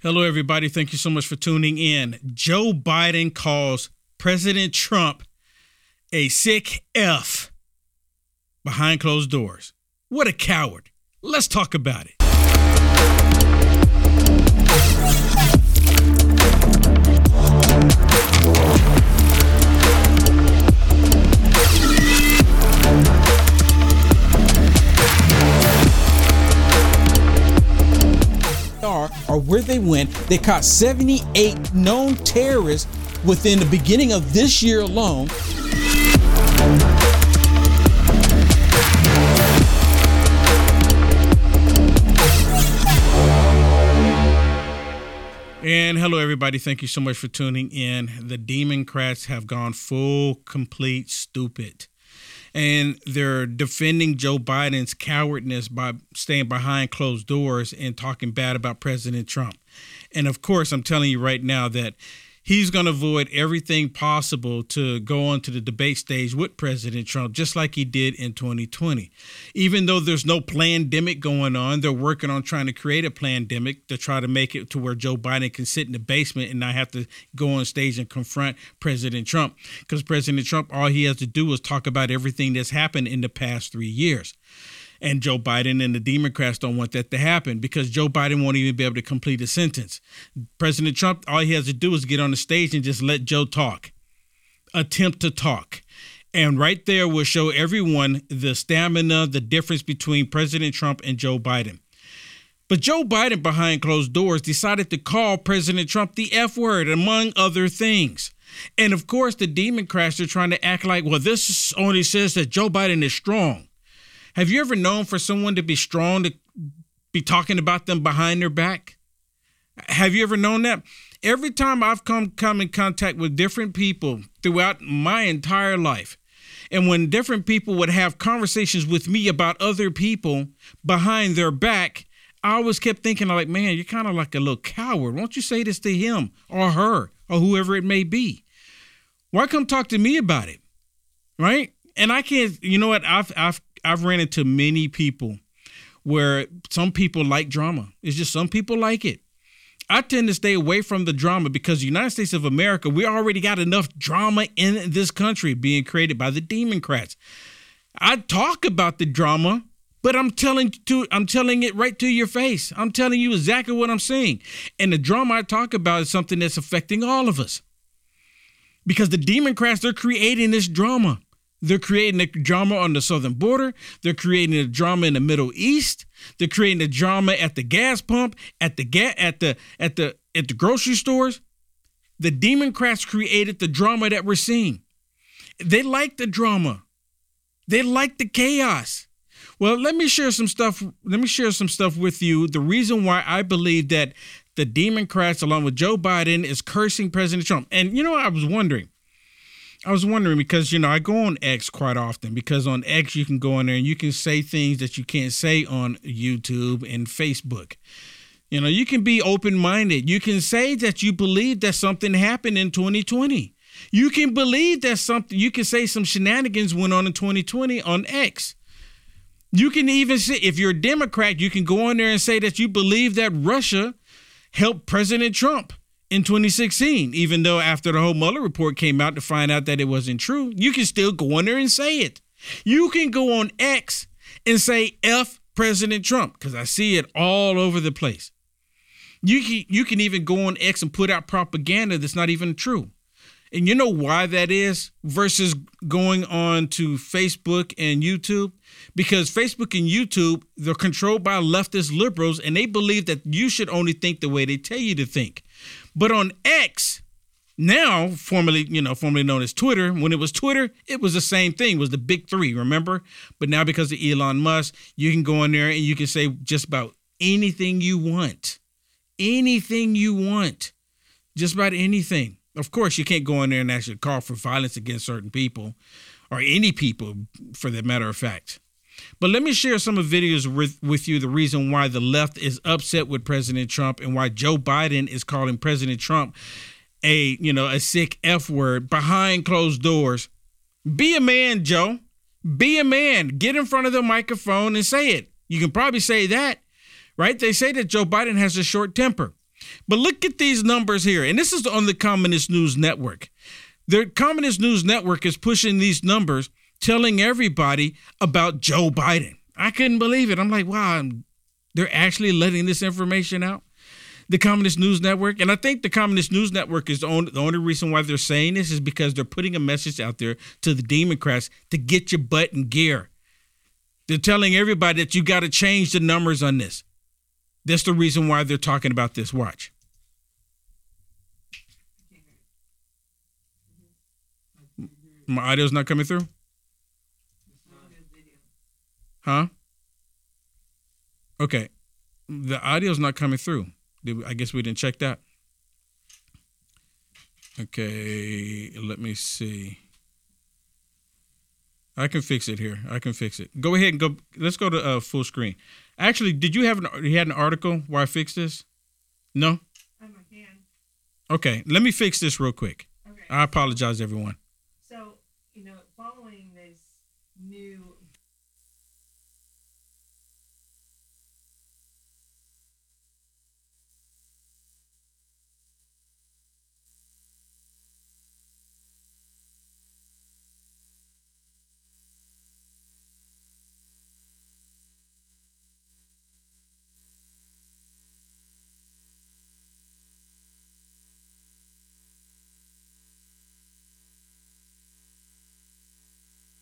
Hello, everybody. Thank you so much for tuning in. Joe Biden calls President Trump a sick F behind closed doors. What a coward. Let's talk about it. Or where they went. They caught 78 known terrorists within the beginning of this year alone. And hello, everybody. Thank you so much for tuning in. The Democrats have gone full, complete stupid. And they're defending Joe Biden's cowardness by staying behind closed doors and talking bad about President Trump. And of course, I'm telling you right now that he's going to avoid everything possible to go onto the debate stage with President Trump, just like he did in 2020. Even though there's no pandemic going on, they're working on trying to create a pandemic to try to make it to where Joe Biden can sit in the basement and not have to go on stage and confront President Trump. Because President Trump, all he has to do is talk about everything that's happened in the past three years. And Joe Biden and the Democrats don't want that to happen because Joe Biden won't even be able to complete a sentence. President Trump, all he has to do is get on the stage and just let Joe talk, attempt to talk. And right there will show everyone the stamina, the difference between President Trump and Joe Biden. But Joe Biden, behind closed doors, decided to call President Trump the F word, among other things. And of course, the Democrats are trying to act like, well, this only says that Joe Biden is strong. Have you ever known for someone to be strong to be talking about them behind their back? Have you ever known that? Every time I've come come in contact with different people throughout my entire life, and when different people would have conversations with me about other people behind their back, I always kept thinking, like, man, you're kind of like a little coward. Won't you say this to him or her or whoever it may be? Why come talk to me about it? Right? And I can't, you know what? I've I've I've ran into many people where some people like drama. It's just some people like it. I tend to stay away from the drama because the United States of America, we already got enough drama in this country being created by the Democrats. I talk about the drama, but I'm telling to I'm telling it right to your face. I'm telling you exactly what I'm saying. And the drama I talk about is something that's affecting all of us. Because the Democrats, they're creating this drama. They're creating a drama on the southern border. They're creating a drama in the Middle East. They're creating a drama at the gas pump, at the ga- at the at the at the grocery stores. The Democrats created the drama that we're seeing. They like the drama. They like the chaos. Well, let me share some stuff. Let me share some stuff with you. The reason why I believe that the Democrats, along with Joe Biden, is cursing President Trump. And you know, what? I was wondering I was wondering because you know I go on X quite often because on X you can go in there and you can say things that you can't say on YouTube and Facebook. You know, you can be open-minded. You can say that you believe that something happened in 2020. You can believe that something you can say some shenanigans went on in 2020 on X. You can even say if you're a Democrat, you can go in there and say that you believe that Russia helped President Trump in 2016, even though after the whole Mueller report came out to find out that it wasn't true, you can still go on there and say it. You can go on X and say F President Trump because I see it all over the place. You can, you can even go on X and put out propaganda that's not even true. And you know why that is versus going on to Facebook and YouTube? Because Facebook and YouTube, they're controlled by leftist liberals and they believe that you should only think the way they tell you to think. But on X, now formerly, you know, formerly known as Twitter, when it was Twitter, it was the same thing, it was the big three, remember? But now because of Elon Musk, you can go in there and you can say just about anything you want. Anything you want. Just about anything. Of course, you can't go in there and actually call for violence against certain people or any people for that matter of fact. But let me share some of videos with, with you the reason why the left is upset with President Trump and why Joe Biden is calling President Trump a, you know, a sick F word behind closed doors. Be a man, Joe. Be a man. Get in front of the microphone and say it. You can probably say that, right? They say that Joe Biden has a short temper. But look at these numbers here. And this is on the Communist News Network. The Communist News Network is pushing these numbers, telling everybody about Joe Biden. I couldn't believe it. I'm like, wow, they're actually letting this information out. The Communist News Network, and I think the Communist News Network is the only, the only reason why they're saying this is because they're putting a message out there to the Democrats to get your butt in gear. They're telling everybody that you got to change the numbers on this. That's the reason why they're talking about this. Watch. My audio's not coming through? Huh? Okay. The audio's not coming through. I guess we didn't check that. Okay, let me see. I can fix it here. I can fix it. Go ahead and go. Let's go to uh, full screen. Actually, did you have an? You had an article where I fixed this? No. Um, I can. Okay, let me fix this real quick. Okay. I apologize, everyone. So you know, following this new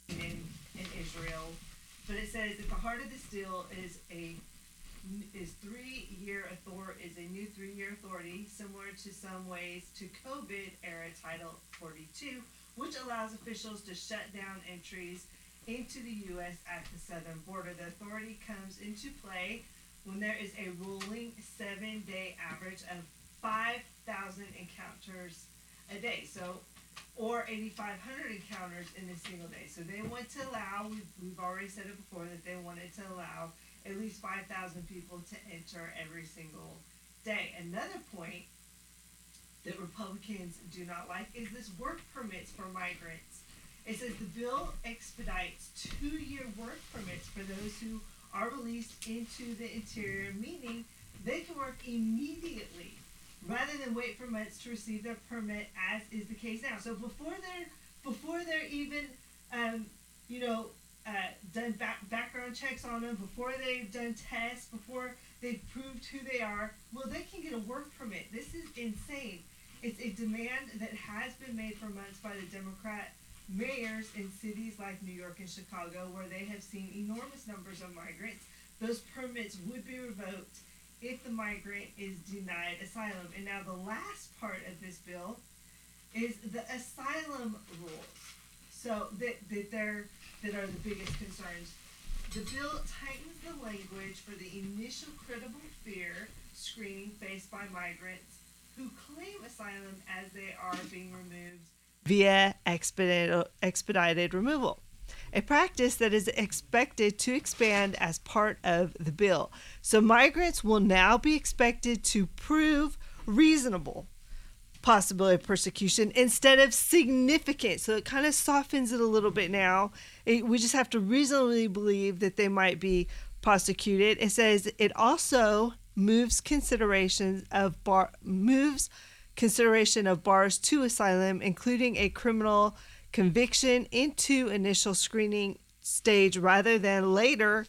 in, in Israel, but it says that the heart of this deal is a is three year author is a new three year authority similar to some ways to COVID era Title 42, which allows officials to shut down entries into the U.S. at the southern border. The authority comes into play when there is a rolling seven day average of 5,000 encounters a day. So or 8,500 encounters in a single day. So they want to allow, we've, we've already said it before, that they wanted to allow at least 5,000 people to enter every single day. Another point that Republicans do not like is this work permits for migrants. It says the bill expedites two year work permits for those who are released into the interior, meaning they can work immediately rather than wait for months to receive their permit, as is the case now. So before they're before they're even, um, you know, uh, done back, background checks on them, before they've done tests, before they've proved who they are, well, they can get a work permit. This is insane. It's a demand that has been made for months by the Democrat mayors in cities like New York and Chicago, where they have seen enormous numbers of migrants. Those permits would be revoked if the migrant is denied asylum. And now the last part of this bill is the asylum rules. So that, that they're that are the biggest concerns. The bill tightens the language for the initial credible fear screening faced by migrants who claim asylum as they are being removed via expedited, expedited removal a practice that is expected to expand as part of the bill. So, migrants will now be expected to prove reasonable possibility of persecution instead of significant. So, it kind of softens it a little bit now. It, we just have to reasonably believe that they might be prosecuted. It says it also moves considerations of bar moves consideration of bars to asylum, including a criminal conviction into initial screening stage rather than later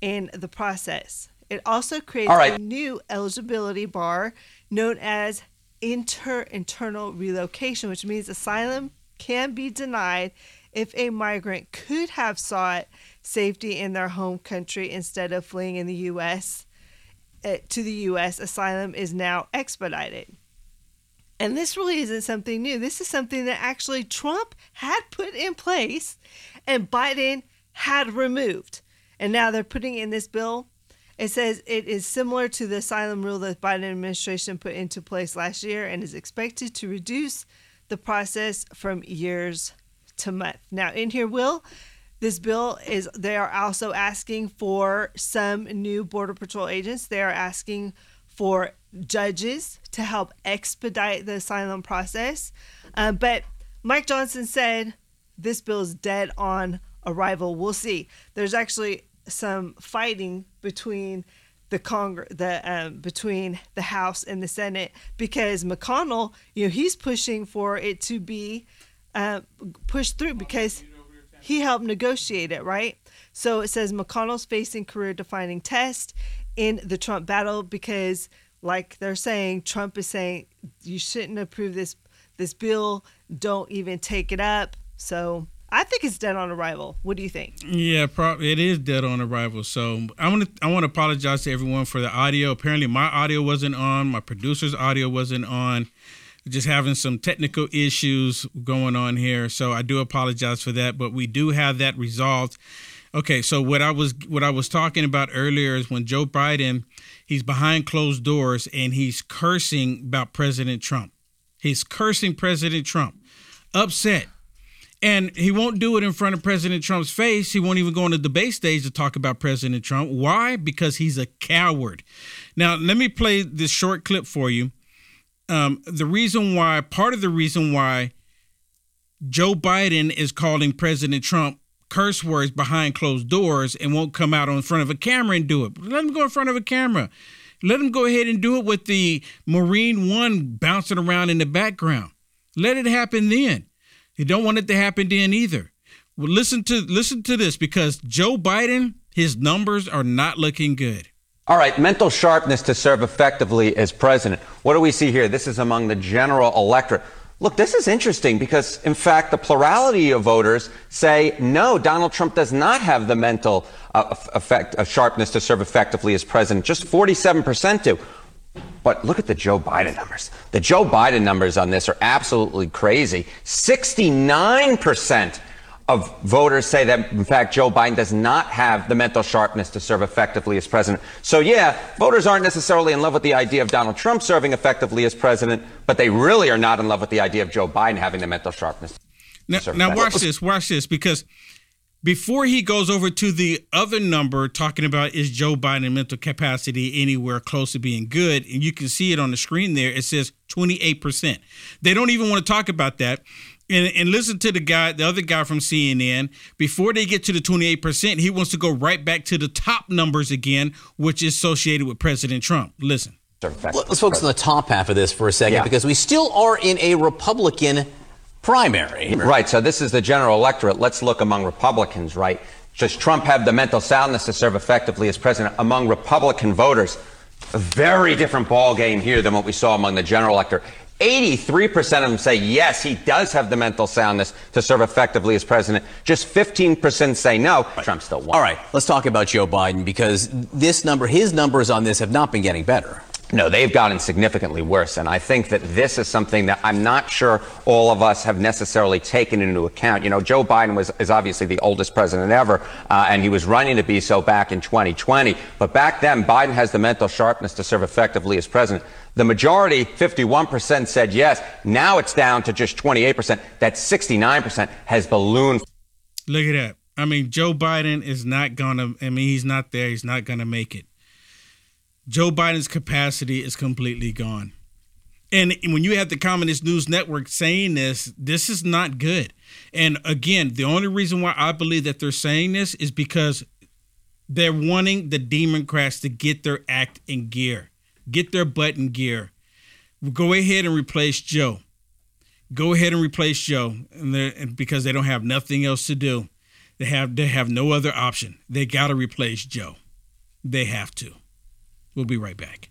in the process. It also creates right. a new eligibility bar known as inter internal relocation, which means asylum can be denied if a migrant could have sought safety in their home country instead of fleeing in the U.S. Uh, to the U.S. Asylum is now expedited. And this really isn't something new. This is something that actually Trump had put in place and Biden had removed. And now they're putting in this bill. It says it is similar to the asylum rule that Biden administration put into place last year and is expected to reduce the process from years to months. Now, in here, Will, this bill is they are also asking for some new Border Patrol agents. They are asking for judges to help expedite the asylum process. Uh, but Mike Johnson said this bill is dead on arrival. We'll see. There's actually some fighting between the Congress, the um, between the House and the Senate, because McConnell, you know, he's pushing for it to be uh, pushed through because he helped negotiate it, right? So it says McConnell's facing career-defining test in the Trump battle because, like they're saying, Trump is saying you shouldn't approve this this bill. Don't even take it up. So I think it's dead on arrival. What do you think? Yeah, probably it is dead on arrival. So I want to I want to apologize to everyone for the audio. Apparently, my audio wasn't on. My producer's audio wasn't on. Just having some technical issues going on here, so I do apologize for that. But we do have that resolved. Okay, so what I was what I was talking about earlier is when Joe Biden he's behind closed doors and he's cursing about President Trump. He's cursing President Trump, upset and he won't do it in front of President Trump's face. He won't even go on the debate stage to talk about President Trump. Why? Because he's a coward. Now, let me play this short clip for you. Um, the reason why, part of the reason why Joe Biden is calling President Trump curse words behind closed doors and won't come out in front of a camera and do it. Let him go in front of a camera. Let him go ahead and do it with the Marine One bouncing around in the background. Let it happen then. You don't want it to happen then either. Well, listen to listen to this because Joe Biden, his numbers are not looking good. All right, mental sharpness to serve effectively as president. What do we see here? This is among the general electorate. Look, this is interesting because, in fact, the plurality of voters say no, Donald Trump does not have the mental uh, effect, uh, sharpness to serve effectively as president. Just 47% do. But look at the Joe Biden numbers. The Joe Biden numbers on this are absolutely crazy. 69% of voters say that, in fact, Joe Biden does not have the mental sharpness to serve effectively as president. So, yeah, voters aren't necessarily in love with the idea of Donald Trump serving effectively as president, but they really are not in love with the idea of Joe Biden having the mental sharpness. Now, now watch this, watch this, because before he goes over to the other number talking about is Joe Biden mental capacity anywhere close to being good, and you can see it on the screen there. It says 28%. They don't even want to talk about that. And, and listen to the guy, the other guy from CNN. Before they get to the 28%, he wants to go right back to the top numbers again, which is associated with President Trump. Listen. Let's focus on the top half of this for a second yeah. because we still are in a Republican primary. Right. So this is the general electorate. Let's look among Republicans, right? Does Trump have the mental soundness to serve effectively as president among Republican voters? A very different ball game here than what we saw among the general electorate. 83% of them say yes, he does have the mental soundness to serve effectively as president. Just 15% say no. Right. Trump still won. All right, let's talk about Joe Biden because this number, his numbers on this have not been getting better. No, they've gotten significantly worse. And I think that this is something that I'm not sure all of us have necessarily taken into account. You know, Joe Biden was, is obviously the oldest president ever, uh, and he was running to be so back in 2020. But back then, Biden has the mental sharpness to serve effectively as president. The majority, 51%, said yes. Now it's down to just 28%. That 69% has ballooned. Look at that. I mean, Joe Biden is not going to, I mean, he's not there. He's not going to make it. Joe Biden's capacity is completely gone. And when you have the Communist News Network saying this, this is not good. And again, the only reason why I believe that they're saying this is because they're wanting the Democrats to get their act in gear, get their butt in gear. Go ahead and replace Joe. Go ahead and replace Joe, and because they don't have nothing else to do. They have they have no other option. They got to replace Joe. They have to. We'll be right back.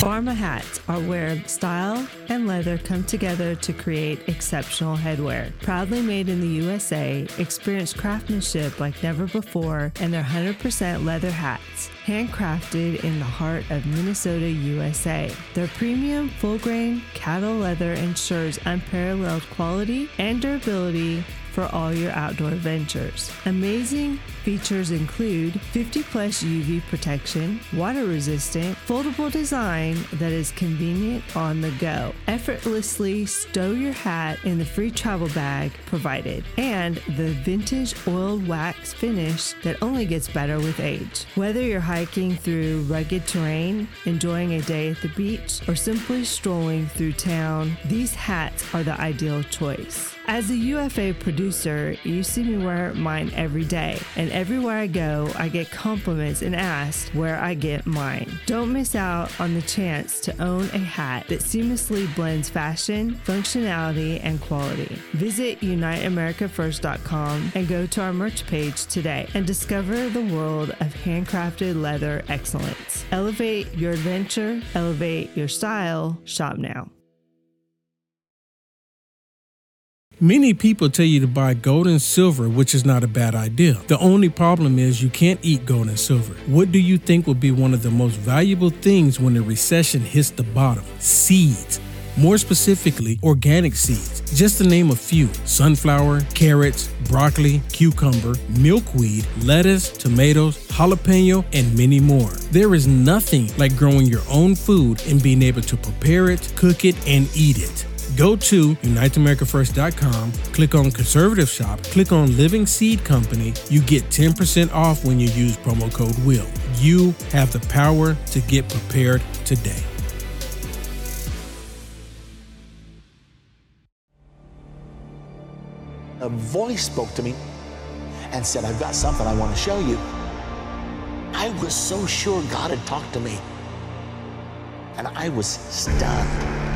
Barma hats are where style and leather come together to create exceptional headwear. Proudly made in the USA, experience craftsmanship like never before, and their 100% leather hats, handcrafted in the heart of Minnesota, USA. Their premium full grain cattle leather ensures unparalleled quality and durability for all your outdoor ventures. Amazing features include 50 plus UV protection, water resistant, foldable design that is convenient on the go. Effortlessly stow your hat in the free travel bag provided, and the vintage oiled wax finish that only gets better with age. Whether you're hiking through rugged terrain, enjoying a day at the beach, or simply strolling through town, these hats are the ideal choice. As a UFA producer, you see me wear mine every day, and everywhere I go, I get compliments and asked where I get mine. Don't miss out on the chance to own a hat that seamlessly blends fashion, functionality, and quality. Visit UniteAmericaFirst.com and go to our merch page today and discover the world of handcrafted leather excellence. Elevate your adventure, elevate your style. Shop now. Many people tell you to buy gold and silver, which is not a bad idea. The only problem is you can't eat gold and silver. What do you think will be one of the most valuable things when the recession hits the bottom? Seeds. More specifically, organic seeds. Just to name a few sunflower, carrots, broccoli, cucumber, milkweed, lettuce, tomatoes, jalapeno, and many more. There is nothing like growing your own food and being able to prepare it, cook it, and eat it. Go to UniteAmericaFirst.com, click on Conservative Shop, click on Living Seed Company. You get 10% off when you use promo code WILL. You have the power to get prepared today. A voice spoke to me and said, I've got something I want to show you. I was so sure God had talked to me. And I was stunned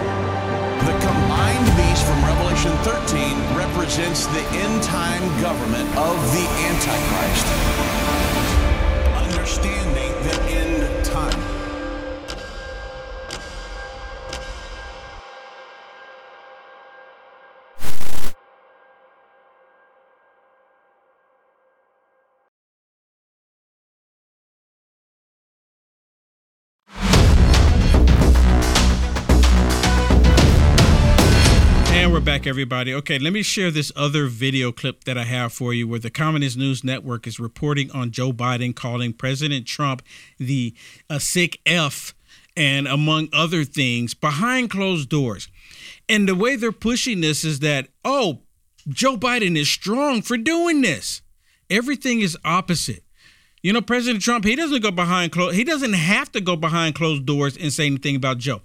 The combined beast from Revelation 13 represents the end time government of the Antichrist. Understanding the end time. Back, everybody. Okay, let me share this other video clip that I have for you where the Communist News Network is reporting on Joe Biden calling President Trump the a sick F and among other things behind closed doors. And the way they're pushing this is that, oh, Joe Biden is strong for doing this. Everything is opposite. You know, President Trump, he doesn't go behind closed he doesn't have to go behind closed doors and say anything about Joe.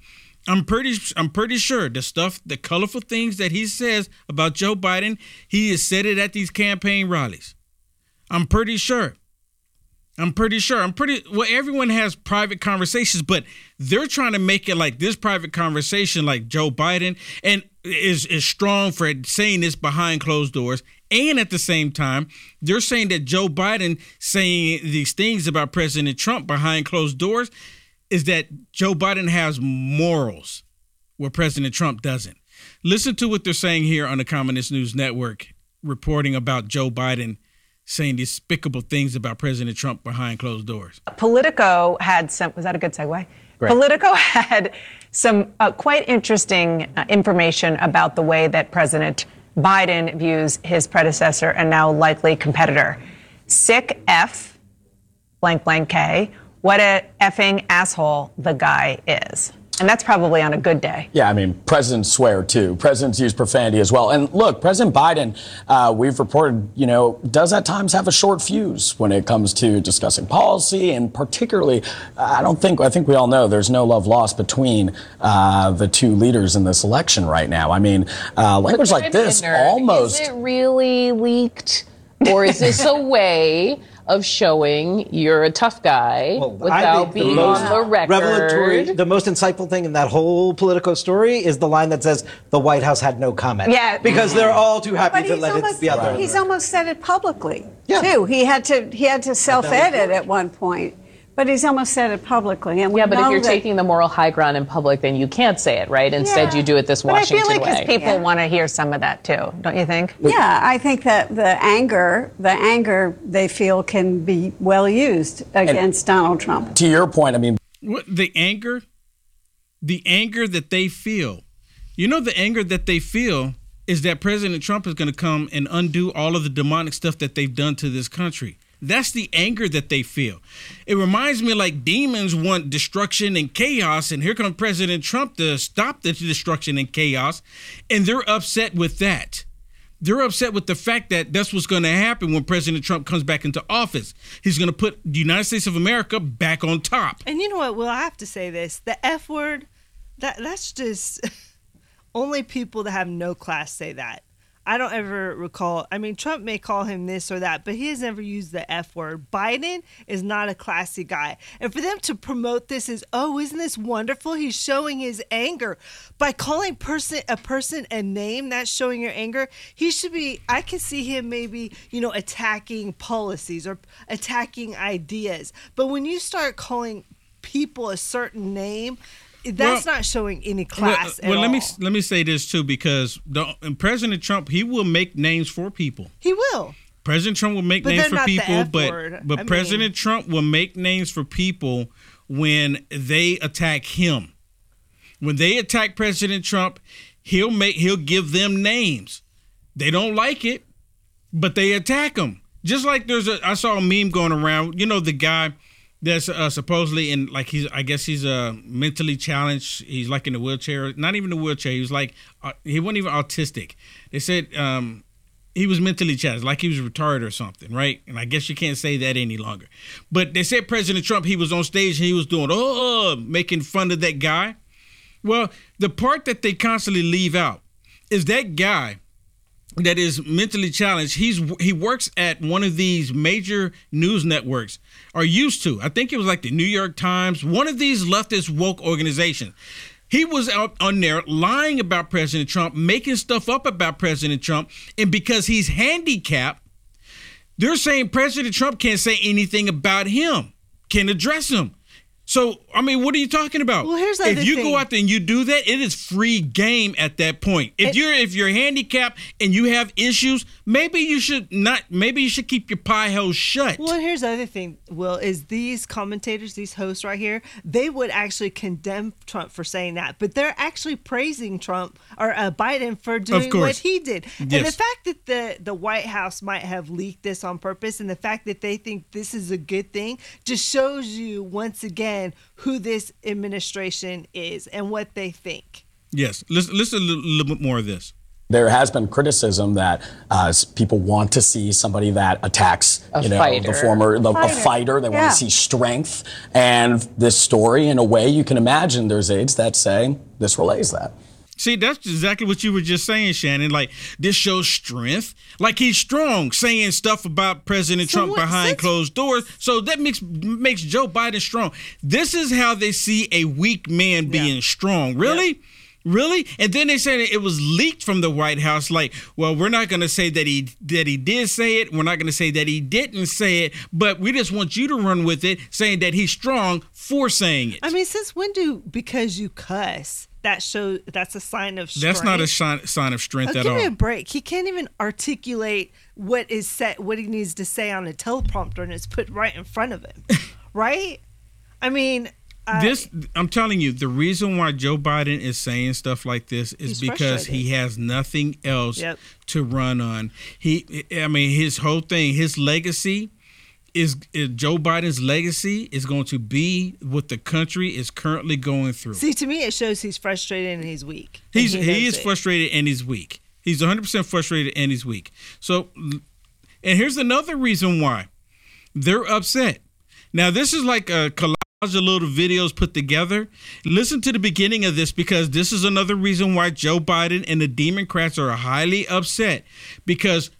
I'm pretty I'm pretty sure the stuff, the colorful things that he says about Joe Biden, he has said it at these campaign rallies. I'm pretty sure. I'm pretty sure. I'm pretty well. Everyone has private conversations, but they're trying to make it like this private conversation, like Joe Biden, and is is strong for saying this behind closed doors. And at the same time, they're saying that Joe Biden saying these things about President Trump behind closed doors is that Joe Biden has morals where President Trump doesn't. Listen to what they're saying here on the Communist News Network, reporting about Joe Biden saying despicable things about President Trump behind closed doors. Politico had some, was that a good segue? Politico had some uh, quite interesting uh, information about the way that President Biden views his predecessor and now likely competitor. Sick F, blank, blank K. What a effing asshole the guy is. And that's probably on a good day. Yeah, I mean, presidents swear too. Presidents use profanity as well. And look, President Biden, uh, we've reported, you know, does at times have a short fuse when it comes to discussing policy, and particularly, I don't think, I think we all know there's no love lost between uh, the two leaders in this election right now. I mean, uh, language like this almost. Is it really leaked? Or is this a way of showing you're a tough guy I without think the being most on the record? Revelatory, the most insightful thing in that whole Politico story is the line that says the White House had no comment. Yeah. because they're all too happy But to let almost, it be out there. he's almost said it publicly Yeah. too. He had to he had to self-edit at one point, but he's almost said it publicly. And we Yeah, but if you're that- taking the moral high ground in public, then you can't say it, right? Instead, Yeah. you do it this Washington But I Washington feel like his way. people Yeah. want to hear some of that too, don't you think? yeah, I think that the anger, the anger they feel can be well used against Donald Trump. To your point, I mean, What the anger, the anger that they feel. You know, the anger that they feel is that President Trump is going to come and undo all of the demonic stuff that they've done to this country. That's the anger that they feel. It reminds me like demons want destruction and chaos, and here comes President Trump to stop the destruction and chaos, and they're upset with that. They're upset with the fact that that's what's going to happen when President Trump comes back into office. He's going to put the United States of America back on top. And you know what? Well, I have to say this: the F word, that that's just only people that have no class say that. I don't ever recall. I mean, Trump may call him this or that, but he has never used the F word. Biden is not a classy guy. And for them to promote this is, oh, isn't this wonderful? He's showing his anger by calling person a person a name. That's showing your anger. He should be. I can see him maybe, you know, attacking policies or attacking ideas. But when you start calling people a certain name, that's well, not showing any class. Uh, well, well let all. me let me say this too, because the, President Trump he will make names for people. He will. President Trump will make but names for people, but but I President mean, Trump will make names for people when they attack him. When they attack President Trump, he'll make he'll give them names. They don't like it, but they attack him. Just like there's a I saw a meme going around. You know the guy that's uh, supposedly in like he's I guess he's uh mentally challenged. He's like in a wheelchair, not even a wheelchair. He was like uh, he wasn't even autistic. They said um he was mentally challenged, like he was retarded or something, right? And I guess you can't say that any longer. But they said President Trump he was on stage and he was doing oh making fun of that guy. Well, the part that they constantly leave out is that guy that is mentally challenged. He's he works at one of these major news networks are used to. I think it was like the new york times. One of these leftist woke organizations. He was out on there lying about president trump making stuff up about president trump and because he's handicapped they're saying president trump can't say anything about him can address him so I mean, what are you talking about? Well, here's the if you thing. go out there and you do that, it is free game at that point. If It- you're if you're handicapped and you have issues, maybe you should not. Maybe you should keep your pie hole shut. Well, here's the other thing, Will, is these commentators, these hosts right here, they would actually condemn Trump for saying that, but they're actually praising Trump or uh, Biden for doing what he did. Yes. And the fact that the the White House might have leaked this on purpose, and the fact that they think this is a good thing, just shows you once again who this administration is and what they think. Yes, listen, listen a little, little bit more of this. There has been criticism that uh, people want to see somebody that attacks, A you know, fighter. the former, the, a Fighter. fighter. They Yeah. want to see strength. And this story, in a way, you can imagine there's aides that say this relays that. See, that's exactly what you were just saying, Shannon. Like this shows strength. Like he's strong, saying stuff about President So Trump what- behind since- closed doors. So that makes makes Joe Biden strong. This is how they see a weak man being strong. Really? Really? And then they said it was leaked from the White House. Like, well, we're not going to say that he that he did say it. We're not going to say that he didn't say it. But we just want you to run with it, saying that he's strong for saying it. I mean, since when do because you cuss that show that's a sign of strength? That's not a sign, sign of strength Oh, at give all. me a break. He can't even articulate what is set, what he needs to say on a teleprompter, and it's put right in front of him, right? I mean, I- this I'm telling you, the reason why Joe Biden is saying stuff like this is because he has nothing else Yep. to run on. He, I mean, his whole thing, his legacy is, is Joe Biden's legacy is going to be what the country is currently going through. see to me it shows he's frustrated and he's weak. He's he he is it. frustrated and he's weak. He's 100% frustrated and he's weak. So and here's another reason why. They're upset. Now this is like a collage of little videos put together. Listen to the beginning of this because this is another reason why Joe Biden and the Democrats are highly upset because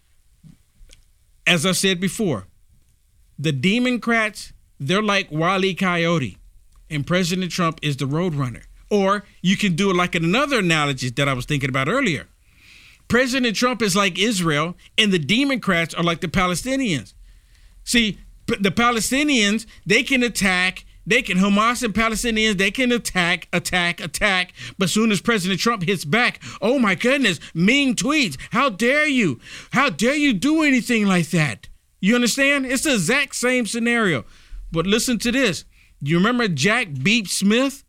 as I said before, the Democrats, they're like Wally. Coyote, and President Trump is the roadrunner. Or you can do it like another analogy that I was thinking about earlier. President Trump is like Israel, and the Democrats are like the Palestinians. See, the Palestinians, they can attack, they can, Hamas and Palestinians, they can attack, attack, attack. But soon as President Trump hits back, oh my goodness, mean tweets. How dare you? How dare you do anything like that? You understand? It's the exact same scenario. But listen to this. You remember Jack Beep Smith?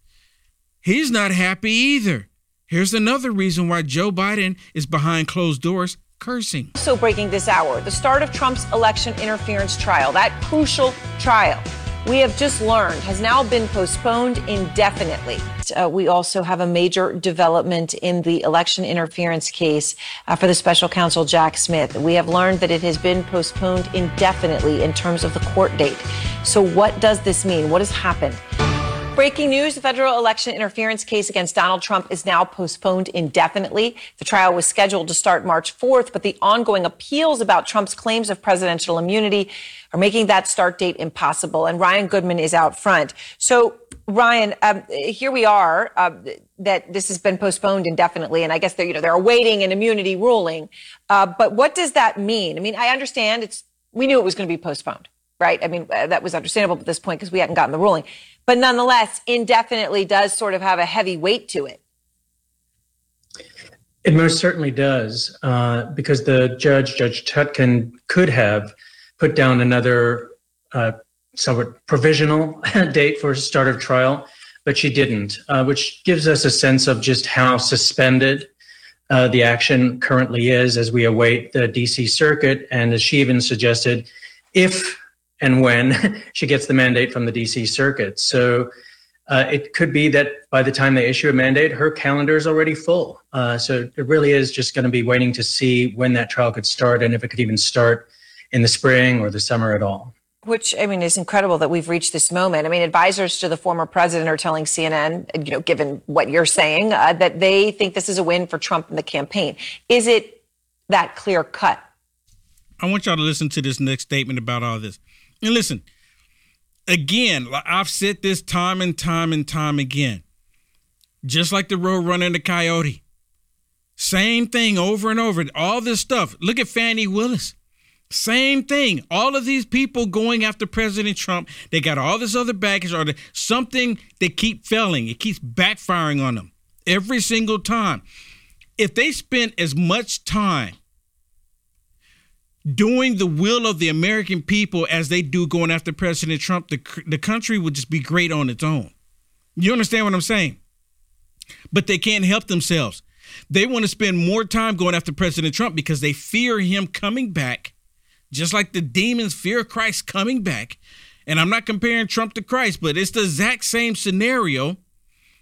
He's not happy either. Here's another reason why Joe Biden is behind closed doors cursing. Also breaking this hour, the start of Trump's election interference trial, that crucial trial we have just learned has now been postponed indefinitely. Uh, we also have a major development in the election interference case uh, for the special counsel Jack Smith. We have learned that it has been postponed indefinitely in terms of the court date. So, what does this mean? What has happened? Breaking news the federal election interference case against Donald Trump is now postponed indefinitely. The trial was scheduled to start March 4th, but the ongoing appeals about Trump's claims of presidential immunity are making that start date impossible. And Ryan Goodman is out front. So, Ryan, um, here we are. Uh, that this has been postponed indefinitely, and I guess they're you know they're awaiting an immunity ruling. Uh, but what does that mean? I mean, I understand it's we knew it was going to be postponed, right? I mean, uh, that was understandable at this point because we hadn't gotten the ruling but nonetheless, indefinitely does sort of have a heavy weight to it. It most certainly does, uh, because the judge, Judge Chutkan, could have put down another uh, somewhat provisional date for start of trial, but she didn't, uh, which gives us a sense of just how suspended uh, the action currently is as we await the DC Circuit. And as she even suggested, if and when she gets the mandate from the DC Circuit. So uh, it could be that by the time they issue a mandate, her calendar is already full. Uh, so it really is just going to be waiting to see when that trial could start and if it could even start in the spring or the summer at all. Which I mean is incredible that we've reached this moment. I mean, advisors to the former president are telling CNN, you know, given what you're saying, uh, that they think this is a win for Trump and the campaign. Is it that clear cut? I want y'all to listen to this next statement about all this. And listen, again, I've said this time and time and time again. Just like the road runner and the coyote. Same thing over and over. All this stuff. Look at Fani Willis. Same thing. All of these people going after President Trump, they got all this other baggage or something they keep failing. It keeps backfiring on them every single time. If they spent as much time doing the will of the American people as they do going after President Trump, the, the country would just be great on its own. You understand what I'm saying? But they can't help themselves. They want to spend more time going after President Trump because they fear him coming back, just like the demons fear Christ coming back. And I'm not comparing Trump to Christ, but it's the exact same scenario.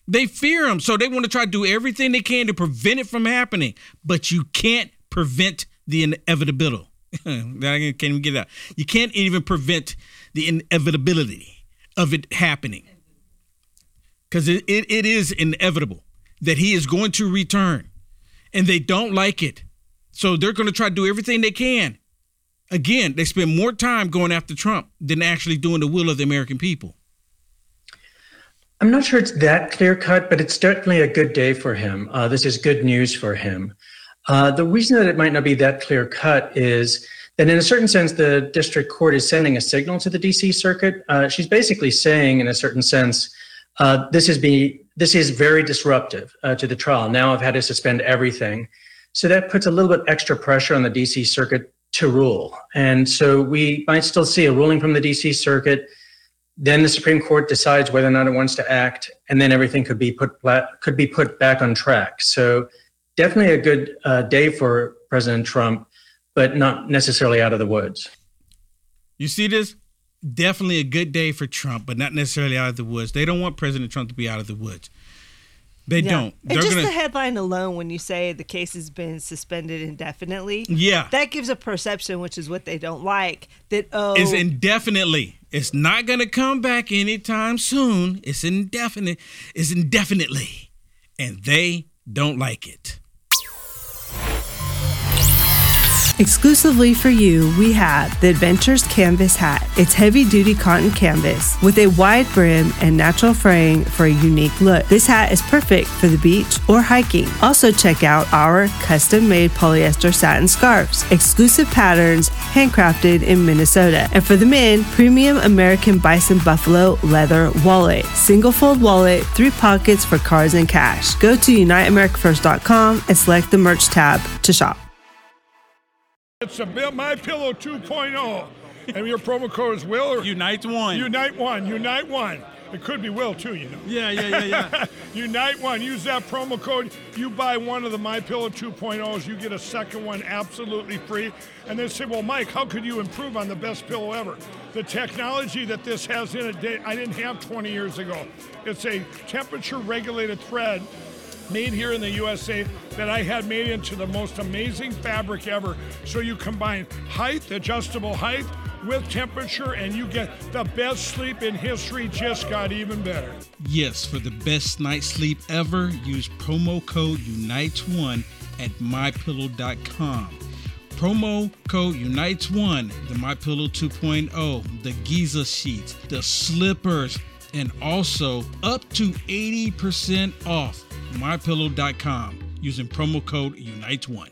They fear him, so they want to try to do everything they can to prevent it from happening. But you can't prevent the inevitable. I can't even get out. You can't even prevent the inevitability of it happening. Because it, it, it is inevitable that he is going to return. And they don't like it. So they're going to try to do everything they can. Again, they spend more time going after Trump than actually doing the will of the American people. I'm not sure it's that clear cut, but it's certainly a good day for him. Uh, this is good news for him. Uh, the reason that it might not be that clear cut is that, in a certain sense, the district court is sending a signal to the DC circuit. Uh, she's basically saying, in a certain sense, uh, this is be this is very disruptive uh, to the trial. Now I've had to suspend everything, so that puts a little bit extra pressure on the DC circuit to rule. And so we might still see a ruling from the DC circuit. Then the Supreme Court decides whether or not it wants to act, and then everything could be put could be put back on track. So definitely a good uh, day for President Trump, but not necessarily out of the woods. You see this? Definitely a good day for Trump, but not necessarily out of the woods. They don't want President Trump to be out of the woods. They yeah. don't. They're and just gonna... the headline alone, when you say the case has been suspended indefinitely, yeah, that gives a perception, which is what they don't like. That oh, it's indefinitely. It's not going to come back anytime soon. It's indefinite. It's indefinitely, and they don't like it. Exclusively for you, we have the Adventures Canvas Hat. It's heavy duty cotton canvas with a wide brim and natural fraying for a unique look. This hat is perfect for the beach or hiking. Also, check out our custom made polyester satin scarves, exclusive patterns handcrafted in Minnesota. And for the men, premium American Bison Buffalo leather wallet, single fold wallet, three pockets for cards and cash. Go to UniteAmericaFirst.com and select the merch tab to shop. It's a My Pillow 2.0, and your promo code is Will. Unite One. Unite One. Unite One. It could be Will too, you know. Yeah, yeah, yeah, yeah. Unite One. Use that promo code. You buy one of the My Pillow 2.0s, you get a second one absolutely free. And they say, well, Mike, how could you improve on the best pillow ever? The technology that this has in it, I didn't have 20 years ago. It's a temperature regulated thread made here in the USA that I had made into the most amazing fabric ever. So you combine height, adjustable height, with temperature, and you get the best sleep in history, just got even better. Yes, for the best night's sleep ever, use promo code UNITES1 at mypillow.com. Promo code UNITES1, the MyPillow 2.0, the Giza sheets, the slippers, and also up to 80% off mypillow.com using promo code UNITES1.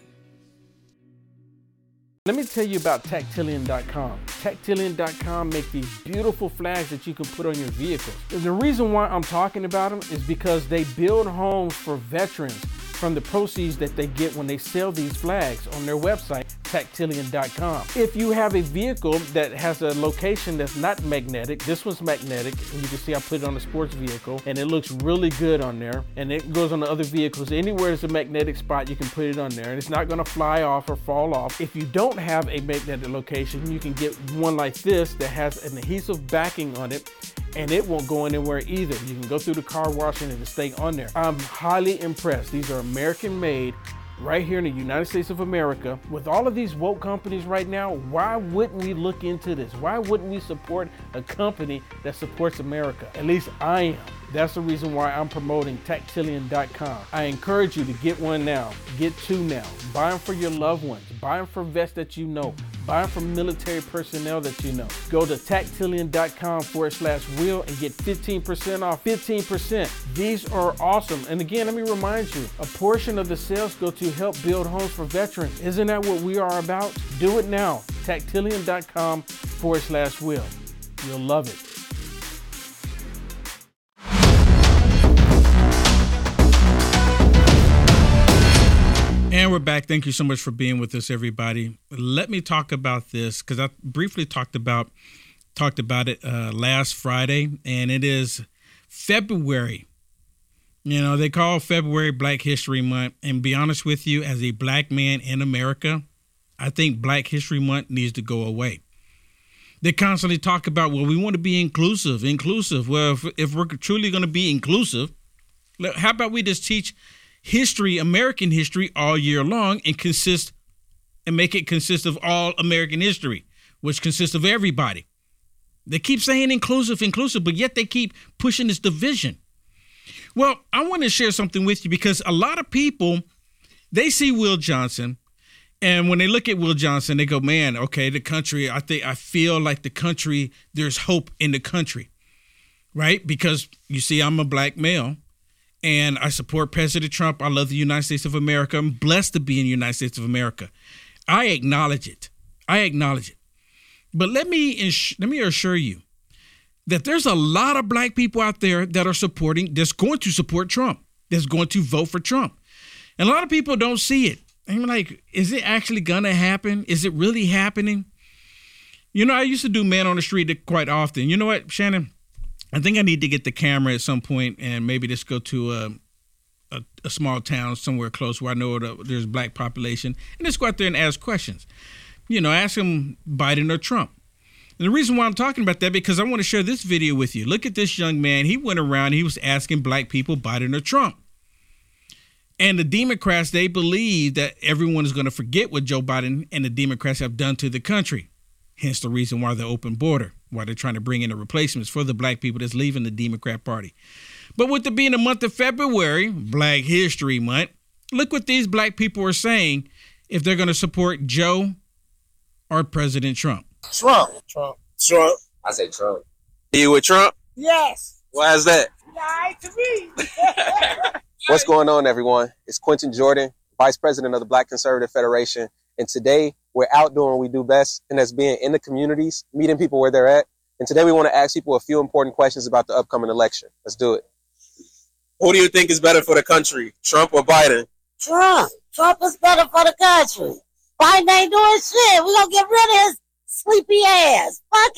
Let me tell you about Tactilian.com. Tactilian.com make these beautiful flags that you can put on your vehicles. The reason why I'm talking about them is because they build homes for veterans from the proceeds that they get when they sell these flags on their website, tactilian.com. If you have a vehicle that has a location that's not magnetic, this one's magnetic, and you can see I put it on a sports vehicle, and it looks really good on there, and it goes on the other vehicles. Anywhere there's a magnetic spot, you can put it on there, and it's not gonna fly off or fall off. If you don't have a magnetic location, you can get one like this that has an adhesive backing on it and it won't go anywhere either. You can go through the car wash and it'll stay on there. I'm highly impressed. These are American made right here in the United States of America. With all of these woke companies right now, why wouldn't we look into this? Why wouldn't we support a company that supports America? At least I am. That's the reason why I'm promoting Tactilian.com. I encourage you to get one now. Get two now. Buy them for your loved ones. Buy them for vets that you know. Buy from military personnel that you know. Go to tactilian.com forward slash wheel and get 15% off. 15%. These are awesome. And again, let me remind you, a portion of the sales go to help build homes for veterans. Isn't that what we are about? Do it now. Tactilian.com forward slash wheel. You'll love it. And we're back. Thank you so much for being with us, everybody. Let me talk about this because I briefly talked about talked about it uh, last Friday, and it is February. You know, they call February Black History Month. And be honest with you, as a black man in America, I think Black History Month needs to go away. They constantly talk about, well, we want to be inclusive, inclusive. Well, if, if we're truly going to be inclusive, how about we just teach history, American history, all year long and consist and make it consist of all American history, which consists of everybody. They keep saying inclusive, inclusive, but yet they keep pushing this division. Well, I want to share something with you because a lot of people they see Will Johnson and when they look at Will Johnson, they go, "Man, okay, the country, I think I feel like the country there's hope in the country." Right? Because you see I'm a black male and I support President Trump. I love the United States of America. I'm blessed to be in the United States of America. I acknowledge it. I acknowledge it. But let me ins- let me assure you that there's a lot of black people out there that are supporting, that's going to support Trump, that's going to vote for Trump. And a lot of people don't see it. I'm like, is it actually gonna happen? Is it really happening? You know, I used to do man on the street quite often. You know what, Shannon? I think I need to get the camera at some point and maybe just go to a, a, a small town somewhere close where I know there's black population and just go out there and ask questions. You know, ask them Biden or Trump. And the reason why I'm talking about that because I want to share this video with you. Look at this young man. He went around. He was asking black people Biden or Trump. And the Democrats, they believe that everyone is going to forget what Joe Biden and the Democrats have done to the country. Hence the reason why the open border why they're trying to bring in the replacements for the black people that's leaving the Democrat Party. But with it being the month of February, Black History Month, look what these black people are saying if they're going to support Joe or President Trump. Trump. Trump. Trump. I say Trump. You with Trump? Yes. Why is that? Lied to me. What's going on, everyone? It's Quentin Jordan, Vice President of the Black Conservative Federation. And today we're out doing what we do best, and that's being in the communities, meeting people where they're at. And today we want to ask people a few important questions about the upcoming election. Let's do it. Who do you think is better for the country, Trump or Biden? Trump. Trump is better for the country. Biden ain't doing shit. We're going to get rid of his sleepy ass. Fuck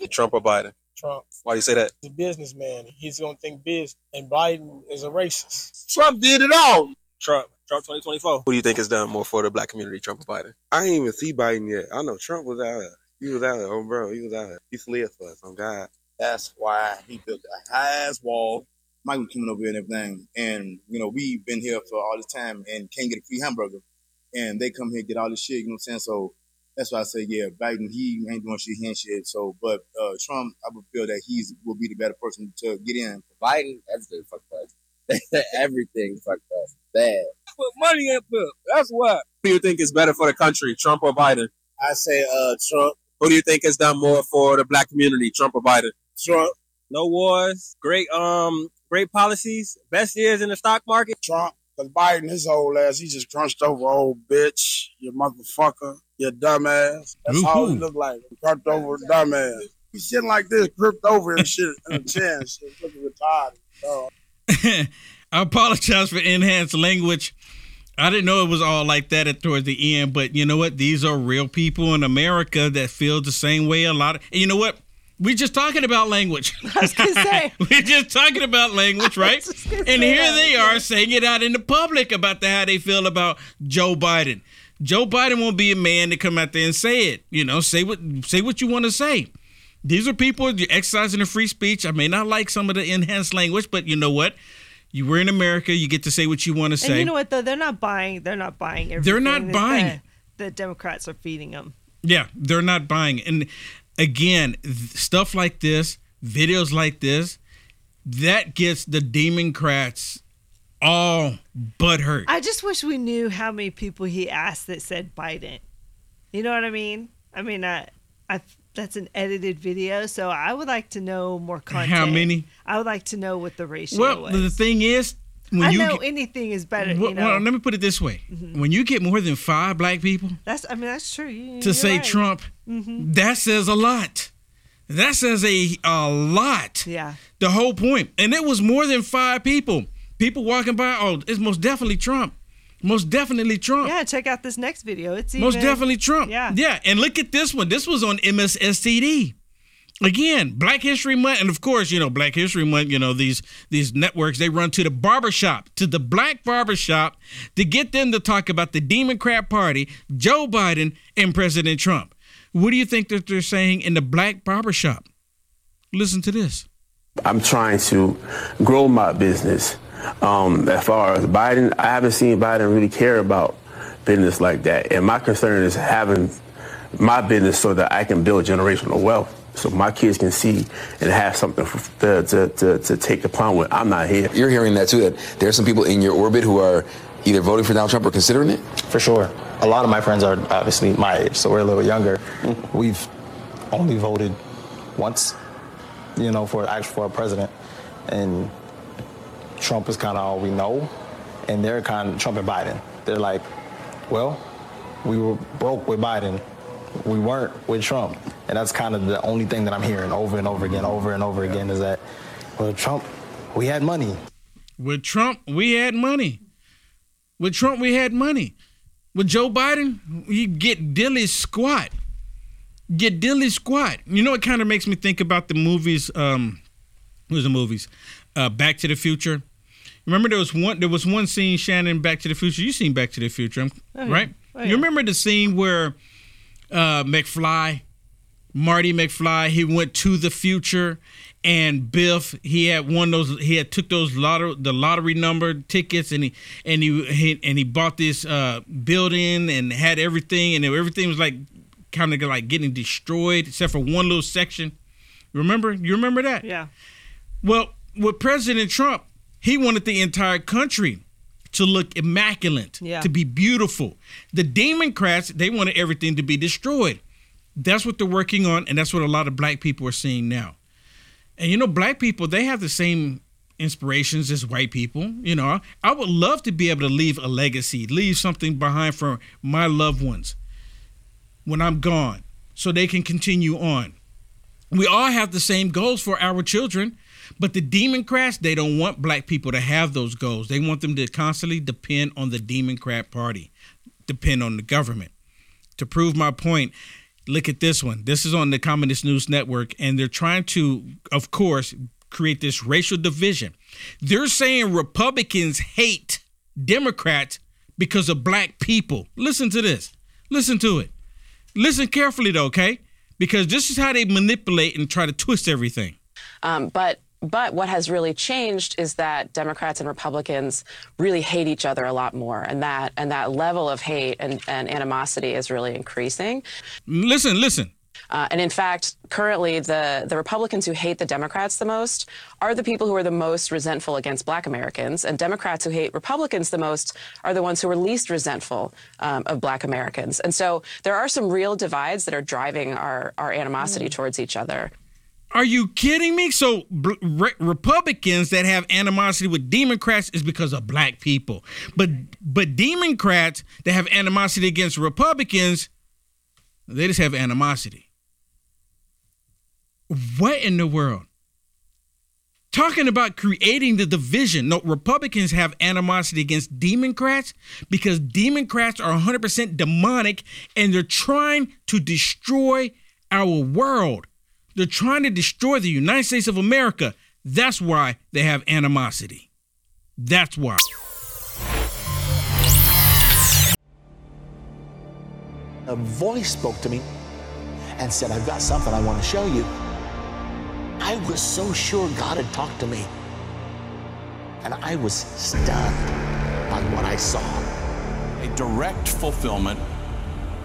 him. Trump or Biden? Trump. Why do you say that? He's a businessman. He's going to think biz, and Biden is a racist. Trump did it all. Trump. Trump 2024. Who do you think has done more for the black community, Trump or Biden? I ain't even see Biden yet. I know Trump was out here. He was out here, oh bro. He was out here. He slid for us. On God. That's why he built the highest wall. Mike was coming over here and everything, and you know we've been here for all this time and can't get a free hamburger, and they come here and get all this shit. You know what I'm saying? So that's why I say yeah, Biden he ain't doing shit, he ain't shit. So, but uh, Trump, I would feel that he's will be the better person to get in. Biden, everything fucked up. everything fucked up. Bad. Put money in it. That's what. Who do you think is better for the country, Trump or Biden? I say uh Trump. Who do you think has done more for the black community, Trump or Biden? Trump. No wars, great um, great policies, best years in the stock market. Trump. Cause Biden, his whole ass, he just crunched over old bitch, you motherfucker, you dumbass. That's all he look like. Crunched over dumbass. He's sitting like this, gripped over and shit in the chair and shit, looking retarded. So, I apologize for enhanced language. I didn't know it was all like that at towards the end, but you know what? These are real people in America that feel the same way. A lot of, and you know what? We're just talking about language. I was gonna say. We're just talking about language, right? And here they are saying it out in the public about the, how they feel about Joe Biden. Joe Biden won't be a man to come out there and say it. You know, say what say what you want to say. These are people you're exercising their free speech. I may not like some of the enhanced language, but you know what? You were in America. You get to say what you want to say. And you know what though? They're not buying. They're not buying everything. They're not buying the- The Democrats are feeding them. Yeah, they're not buying. And again, stuff like this, videos like this, that gets the Democrats all but hurt. I just wish we knew how many people he asked that said Biden. You know what I mean? I mean, I, I that's an edited video, so I would like to know more content. How many? I would like to know what the ratio well, was. the thing is, when I you know get- anything is better. well, you know, well, let me put it this way: Mhm. when you get more than five black people that's I mean that's true. You, to say right. Trump, Mhm. that says a lot. That says a a lot. Yeah. The whole point, and it was more than five people. People walking by. Oh, it's most definitely Trump. Most definitely Trump. Yeah, check out this next video. It's Most definitely Trump. Yeah. Yeah. And look at this one. This was on MSSTD. Again, Black History Month, and of course, you know, Black History Month, you know, these these networks, they run to the barbershop, to the black barbershop to get them to talk about the Democrat Party, Joe Biden, and President Trump. What do you think that they're saying in the black barbershop? Listen to this. I'm trying to grow my business. Um, as far as Biden, I haven't seen Biden really care about business like that. And my concern is having my business so that I can build generational wealth. So my kids can see and have something for, to, to, to, to take upon when I'm not here. You're hearing that too, that there's some people in your orbit who are either voting for Donald Trump or considering it? For sure. A lot of my friends are obviously my age, so we're a little younger. We've only voted once, you know, for actually for a president, and Trump is kind of all we know, and they're kind of Trump and Biden. They're like, well, we were broke with Biden, we weren't with Trump, and that's kind of the only thing that I'm hearing over and over again, over and over again, is that, well, Trump, we had money. With Trump, we had money. With Trump, we had money. With Joe Biden, you get dilly squat. Get dilly squat. You know, it kind of makes me think about the movies. Um, was the movies? Uh, Back to the Future. Remember there was one. There was one scene, Shannon, Back to the Future. You seen Back to the Future, I'm- Oh, yeah. right? Oh, You remember the scene where uh, McFly, Marty McFly, he went to the future, and Biff, he had one those. He had took those lottery, the lottery number tickets, and he and he, he and he bought this uh, building and had everything, and everything was like kind of like getting destroyed, except for one little section. Remember? You remember that? Yeah. Well, with President Trump, he wanted the entire country to look immaculate, Yeah. to be beautiful. The Democrats, they wanted everything to be destroyed. That's what they're working on, and that's what a lot of black people are seeing now. And you know, black people, they have the same inspirations as white people. You know, I would love to be able to leave a legacy, leave something behind for my loved ones when I'm gone so they can continue on. We all have the same goals for our children, but the Democrats, they don't want black people to have those goals. They want them to constantly depend on the Democrat Party, depend on the government. To prove my point, Look at this one. This is on the Communist News Network, and they're trying to, of course, create this racial division. They're saying Republicans hate Democrats because of black people. Listen to this. Listen to it. Listen carefully, though, okay? Because this is how they manipulate and try to twist everything. Um, but but what has really changed is that Democrats and Republicans really hate each other a lot more, and that and that level of hate and, and animosity is really increasing. Listen, listen. Uh, and in fact, currently, the, the Republicans who hate the Democrats the most are the people who are the most resentful against black Americans. And Democrats who hate Republicans the most are the ones who are least resentful um, of black Americans. And so there are some real divides that are driving our, our animosity mm. towards each other. Are you kidding me? So re- Republicans that have animosity with Democrats is because of black people, but but Democrats that have animosity against Republicans, they just have animosity. What in the world? Talking about creating the division. No, Republicans have animosity against Democrats because Democrats are 100% demonic and they're trying to destroy our world. They're trying to destroy the United States of America. That's why they have animosity. That's why. A voice spoke to me and said, I've got something I want to show you. I was so sure God had talked to me. And I was stunned by what I saw. A direct fulfillment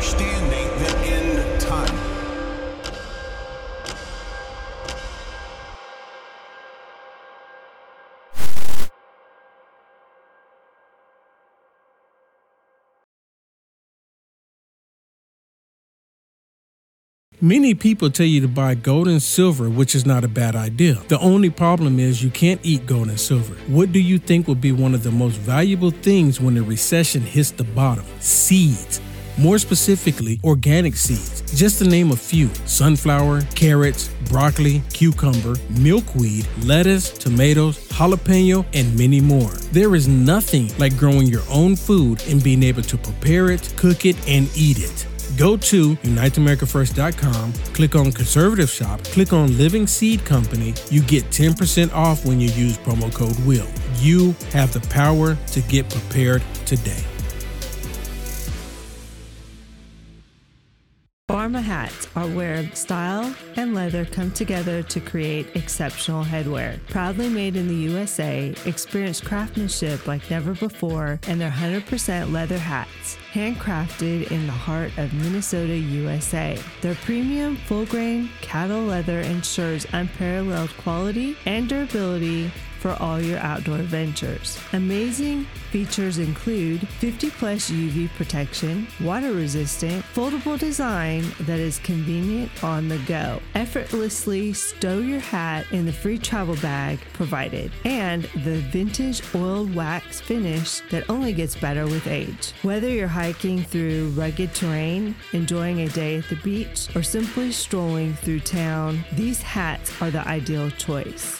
Understanding the end time. Many people tell you to buy gold and silver, which is not a bad idea. The only problem is you can't eat gold and silver. What do you think will be one of the most valuable things when a recession hits the bottom? Seeds. More specifically, organic seeds. Just to name a few sunflower, carrots, broccoli, cucumber, milkweed, lettuce, tomatoes, jalapeno, and many more. There is nothing like growing your own food and being able to prepare it, cook it, and eat it. Go to UniteAmericaFirst.com, click on Conservative Shop, click on Living Seed Company. You get 10% off when you use promo code WILL. You have the power to get prepared today. Hats are where style and leather come together to create exceptional headwear. Proudly made in the USA, experience craftsmanship like never before, and their 100% leather hats, handcrafted in the heart of Minnesota, USA. Their premium, full grain cattle leather ensures unparalleled quality and durability for all your outdoor ventures. Amazing features include 50 plus UV protection, water resistant, foldable design that is convenient on the go. Effortlessly stow your hat in the free travel bag provided, and the vintage oiled wax finish that only gets better with age. Whether you're hiking through rugged terrain, enjoying a day at the beach, or simply strolling through town, these hats are the ideal choice.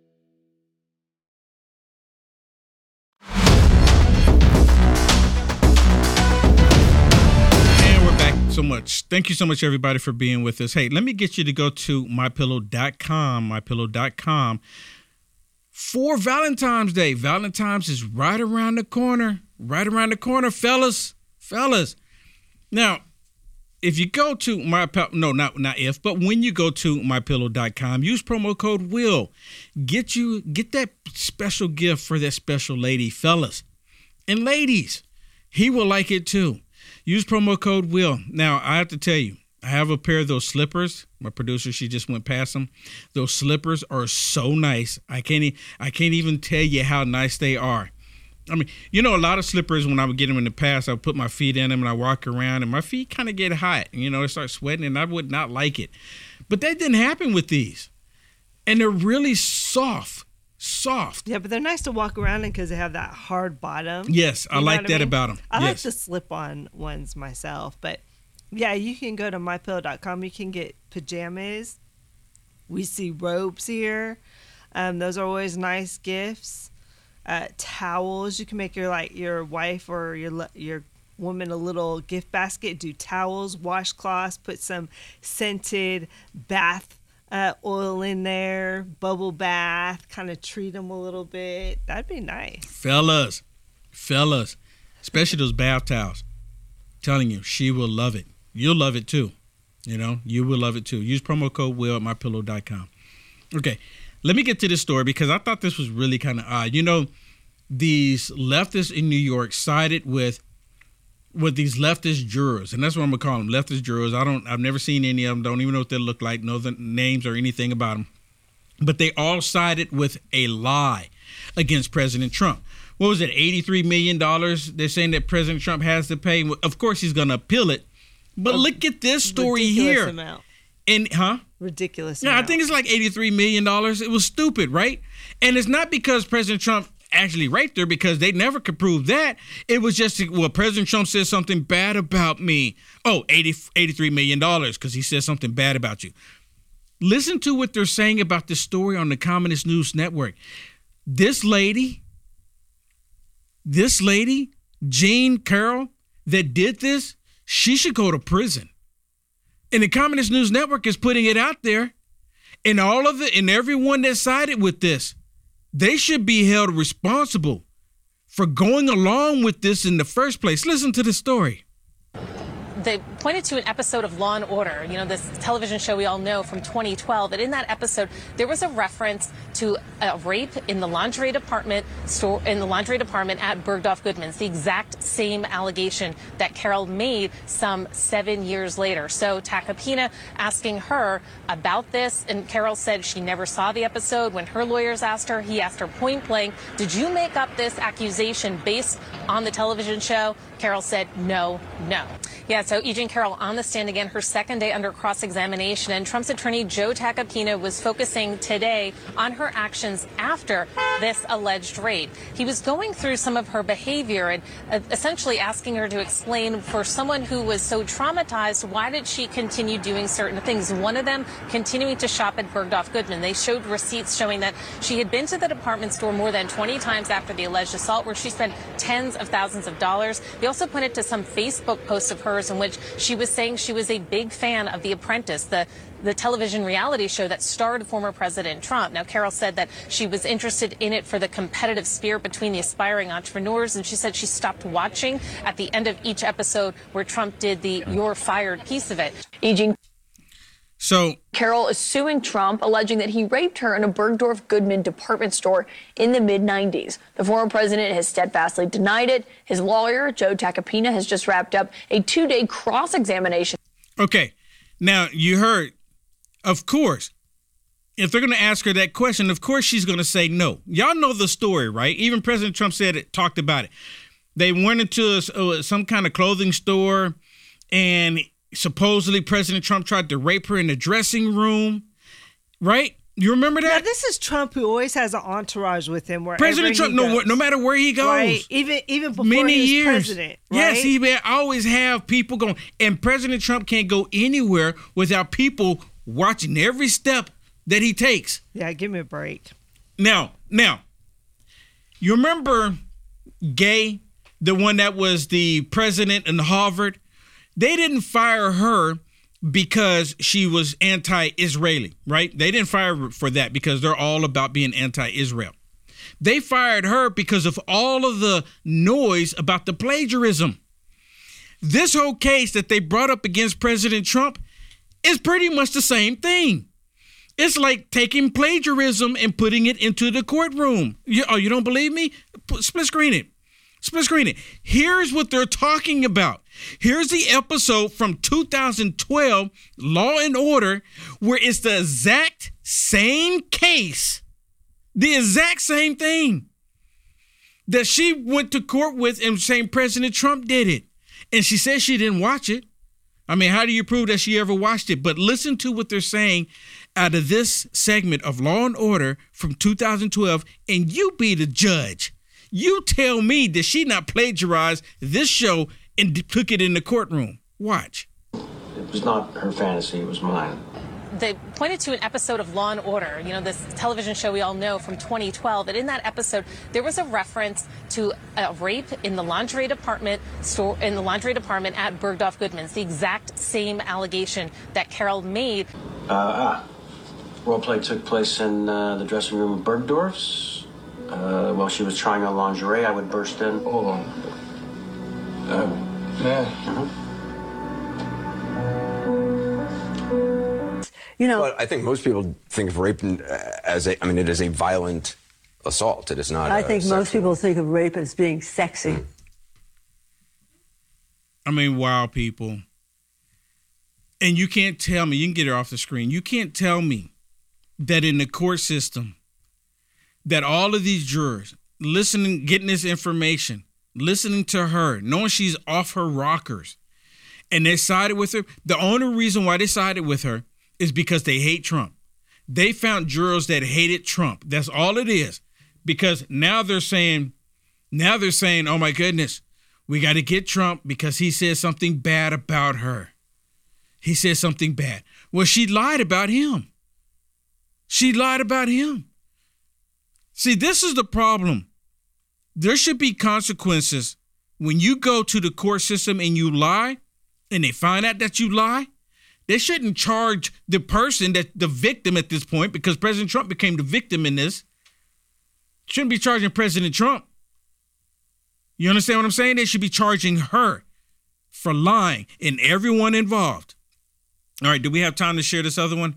So much. Thank you so much, everybody, for being with us. Hey, let me get you to go to mypillow.com, mypillow.com for Valentine's Day. Valentine's is right around the corner, right around the corner, fellas, fellas. Now, if you go to my no not not if but when you go to mypillow.com use promo code will get you get that special gift for that special lady fellas and ladies he will like it too use promo code will now i have to tell you i have a pair of those slippers my producer she just went past them those slippers are so nice i can't I can't even tell you how nice they are I mean, you know, a lot of slippers when I would get them in the past, I would put my feet in them and I walk around and my feet kind of get hot. You know, they start sweating and I would not like it. But that didn't happen with these. And they're really soft, soft. Yeah, but they're nice to walk around in because they have that hard bottom. Yes, I You know like that mean? them. I like the slip-on ones myself, but yeah, you can go to mypillow.com. You can get pajamas. We see robes here. Um, those are always nice gifts. Uh, towels. You can make your like your wife or your your woman a little gift basket. Do towels, washcloths. Put some scented bath uh, oil in there. Bubble bath. Kind of treat them a little bit. That'd be nice. Fellas, fellas, especially those bath towels. telling you, she will love it. You'll love it too. You know, you will love it too. Use promo code will at mypillow.com. Okay, let me get to this story because I thought this was really kind of odd. You know, these leftists in New York sided with with these leftist jurors, and that's what I'm gonna call them, leftist jurors. I don't, I've never seen any of them. Don't even know what they look like. Know the names or anything about them. But they all sided with a lie against President Trump. What was it? Eighty-three million dollars. They're saying that President Trump has to pay. Of course, he's gonna appeal it. But look at this story Ridiculous here. amount. And huh? Ridiculous. Yeah, I think it's like $83 million. It was stupid, right? And it's not because President Trump actually raped her because they never could prove that. It was just, well, President Trump said something bad about me. Oh, 80, $83 million because he said something bad about you. Listen to what they're saying about this story on the Communist News Network. This lady, this lady, Jean Carroll, that did this, she should go to prison. And the Communist News Network is putting it out there. And all of it and everyone that sided with this, they should be held responsible for going along with this in the first place. Listen to the story. They pointed to an episode of Law and Order, you know, this television show we all know from 2012. And in that episode, there was a reference to a rape in the lingerie department store in the lingerie department at Bergdorf Goodman's, the exact same allegation that Carroll made some seven years later. So Tacopina asking her about this, and Carroll said she never saw the episode. When her lawyers asked her, he asked her point blank, "Did you make up this accusation based on the television show?" Carroll said, "No, no." Yeah, so E. Jean Carroll on the stand again, her second day under cross examination. And Trump's attorney, Joe Tacopina, was focusing today on her actions after this alleged rape. He was going through some of her behavior and uh, essentially asking her to explain for someone who was so traumatized, why did she continue doing certain things? One of them, continuing to shop at Bergdorf Goodman. They showed receipts showing that she had been to the department store more than 20 times after the alleged assault, where she spent tens of thousands of dollars. They also pointed to some Facebook posts of hers in which she was saying she was a big fan of The Apprentice, the the television reality show that starred former President Trump. Now, Carroll said that she was interested in it for the competitive spirit between the aspiring entrepreneurs, and she said she stopped watching at the end of each episode where Trump did the "You're fired" piece of it. Aging So Carroll is suing Trump, alleging that he raped her in a Bergdorf Goodman department store in the mid 90s. The former president has steadfastly denied it. His lawyer, Joe Tacopina, has just wrapped up a two day cross examination. Okay. Now, you heard, of course, if they're going to ask her that question, of course she's going to say no. Y'all know the story, right? Even President Trump said it, talked about it. They went into a, uh, some kind of clothing store, and supposedly President Trump tried to rape her in the dressing room, right? You remember that? Now, this is Trump who always has an entourage with him. Wherever President Trump, no, no matter where he goes, Right? Even even before many years. president. Yes, he may always have people going, and President Trump can't go anywhere without people watching every step that he takes. Yeah, give me a break. Now, now, you remember Gay, the one that was the president in Harvard? They didn't fire her because she was anti-Israeli, right? They didn't fire her for that because they're all about being anti-Israel. They fired her because of all of the noise about the plagiarism. This whole case that they brought up against President Trump is pretty much the same thing. It's like taking plagiarism and putting it into the courtroom. You, oh, you don't believe me? Split screen it. Split it. Here's what they're talking about. Here's the episode from 2012, Law and Order, where it's the exact same case, the exact same thing that she went to court with and saying President Trump did it. And she says she didn't watch it. I mean, how do you prove that she ever watched it? But listen to what they're saying out of this segment of Law and Order from 2012, and you be the judge. You tell me that she not plagiarized this show and took it in the courtroom. Watch. It was not her fantasy, it was mine they pointed to an episode of Law and Order, you know, this television show we all know from 2012. And in that episode, there was a reference to a rape in the lingerie department store in the lingerie department at Bergdorf Goodman's, the exact same allegation that Carroll made. Uh, ah. Role play took place in uh, the dressing room of Bergdorf's. Uh, while she was trying on lingerie, I would burst in. Hold on. Uh, yeah. Mm-hmm. You know, but I think most people think of rape as a. I mean, it is a violent assault. It is not. I think sexual. most people think of rape as being sexy. Mm. I mean, wow, people. And you can't tell me. You can get her off the screen. You can't tell me that in the court system, that all of these jurors listening, getting this information, listening to her, knowing she's off her rockers, and they sided with her. The only reason why they sided with her is because they hate Trump. They found jurors that hated Trump. That's all it is. Because now they're saying, now they're saying, oh my goodness, we got to get Trump because he said something bad about her. He said something bad. Well, she lied about him. She lied about him. See, this is the problem. There should be consequences when you go to the court system and you lie and they find out that you lie they shouldn't charge the person that the victim at this point because President Trump became the victim in this. Shouldn't be charging President Trump. You understand what I'm saying? They should be charging her for lying and everyone involved. All right, do we have time to share this other one?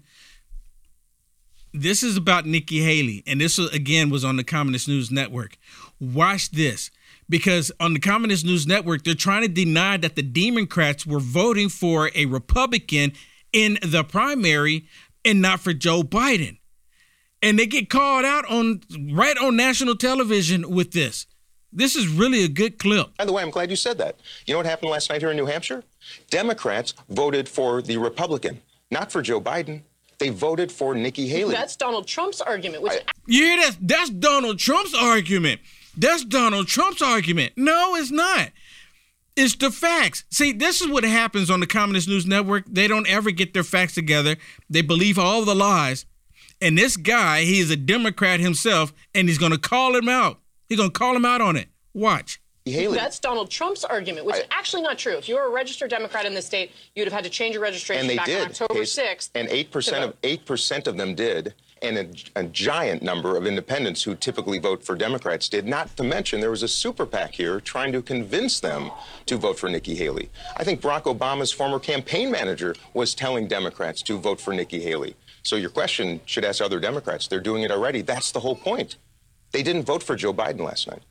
This is about Nikki Haley, and this uh, again was on the Communist News Network. Watch this because on the Communist News Network, they're trying to deny that the Democrats were voting for a Republican in the primary and not for Joe Biden. And they get called out on right on national television with this. This is really a good clip. By the way, I'm glad you said that. You know what happened last night here in New Hampshire? Democrats voted for the Republican, not for Joe Biden. They voted for Nikki Haley. That's Donald Trump's argument. Which I, you hear that? That's Donald Trump's argument. That's Donald Trump's argument. No, it's not. It's the facts. See, this is what happens on the Communist News Network. They don't ever get their facts together. They believe all the lies. And this guy, he is a Democrat himself, and he's going to call him out. He's going to call him out on it. Watch. Haley. That's Donald Trump's argument, which I, is actually not true. If you were a registered Democrat in the state, you'd have had to change your registration back did. on October 6th. And 8% of 8% of them did and a, a, giant number of independents who typically vote for Democrats did. Not to mention, there was a super PAC here trying to convince them to vote for Nikki Haley. I think Barack Obama's former campaign manager was telling Democrats to vote for Nikki Haley. So your question should ask other Democrats. They're doing it already. That's the whole point. They didn't vote for Joe Biden last night.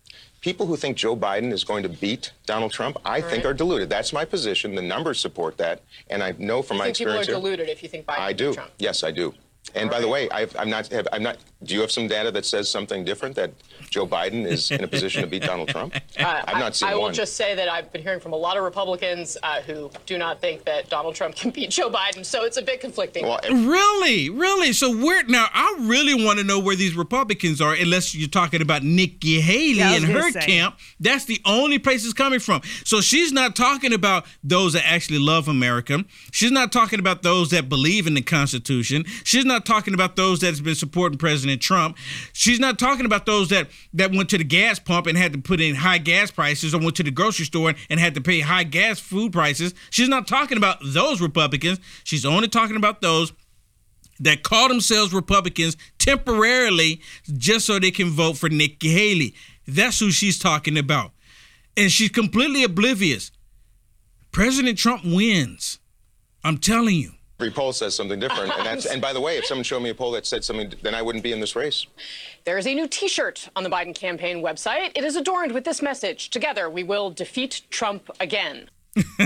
People who think Joe Biden is going to beat Donald Trump, I right. think are deluded. That's my position. The numbers support that, and I know from you my experience. People are deluded if you think Biden. I do. Trump. Yes, I do. And by the way, I've, I'm not. Have, I'm not. Do you have some data that says something different that Joe Biden is in a position to beat Donald Trump? Uh, I've not seen I, I one. will just say that I've been hearing from a lot of Republicans uh, who do not think that Donald Trump can beat Joe Biden. So it's a bit conflicting. Well, really, really. So where now? I really want to know where these Republicans are. Unless you're talking about Nikki Haley yeah, and her say. camp, that's the only place it's coming from. So she's not talking about those that actually love America. She's not talking about those that believe in the Constitution. She's not talking about those that's been supporting President Trump. She's not talking about those that that went to the gas pump and had to put in high gas prices or went to the grocery store and had to pay high gas food prices. She's not talking about those Republicans. She's only talking about those that call themselves Republicans temporarily just so they can vote for Nikki Haley. That's who she's talking about. And she's completely oblivious President Trump wins. I'm telling you. Every poll says something different, and that's. And by the way, if someone showed me a poll that said something, then I wouldn't be in this race. There is a new t shirt on the Biden campaign website. It is adorned with this message Together, we will defeat Trump again.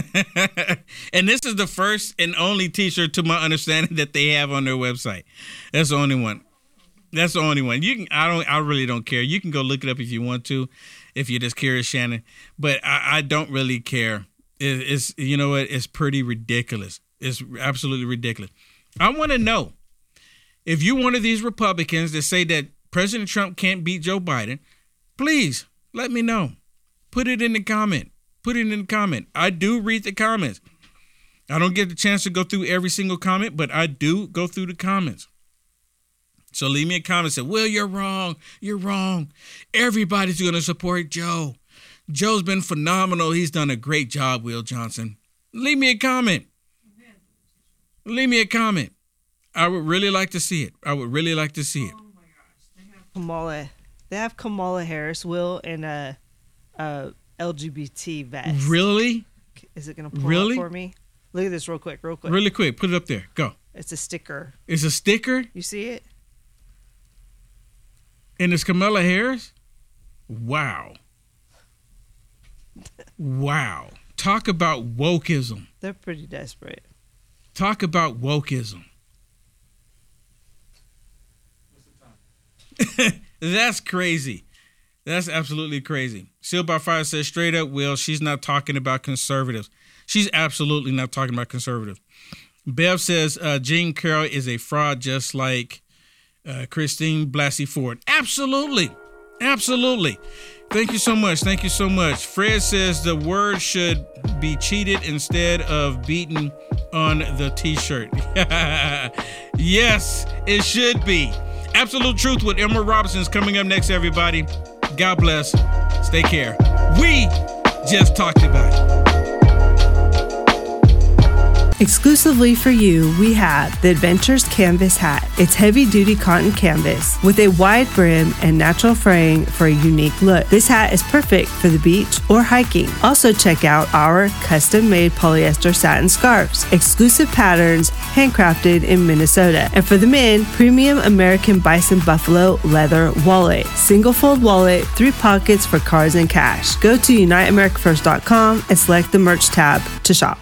and this is the first and only t-shirt to my understanding that they have on their website. That's the only one. That's the only one. You can I don't I really don't care. You can go look it up if you want to, if you're just curious, Shannon. But I, I don't really care. It, it's you know what? It's pretty ridiculous. It's absolutely ridiculous. I want to know if you're one of these Republicans that say that President Trump can't beat Joe Biden, please let me know. Put it in the comment. Put it in the comment. I do read the comments. I don't get the chance to go through every single comment, but I do go through the comments. So leave me a comment. Say, Will, you're wrong. You're wrong. Everybody's going to support Joe. Joe's been phenomenal. He's done a great job, Will Johnson. Leave me a comment. Leave me a comment. I would really like to see it. I would really like to see it. Oh my gosh, they have Kamala, they have Kamala Harris, Will, in a, uh, a uh, LGBT vest. Really? Is it gonna pull Really? up for me? Look at this real quick, real quick. Really quick. Put it up there. Go. It's a sticker. It's a sticker You see it? and it's Kamala Harris. Wow. Wow. Talk about wokeism. They're pretty desperate. Talk about wokeism. That's crazy. That's absolutely crazy. Sealed by Fire says straight up, Will, she's not talking about conservatives. She's absolutely not talking about conservatives. Bev says uh, Jean Carroll is a fraud just like uh, Christine Blasey Ford. Absolutely. Absolutely. Thank you so much. Thank you so much. Fred says the word should be cheated instead of beaten on the t shirt. yes, it should be. Absolute Truth with Emerald Robinson is coming up next, everybody. God bless. Stay care. We just talked about it. Exclusively for you, we have the Adventures Canvas Hat. It's heavy duty cotton canvas with a wide brim and natural fraying for a unique look. This hat is perfect for the beach or hiking. Also, check out our custom made polyester satin scarves, exclusive patterns handcrafted in Minnesota. And for the men, premium American Bison Buffalo leather wallet. Single fold wallet, three pockets for cards and cash. Go to uniteamericafirst.com and select the merch tab to shop.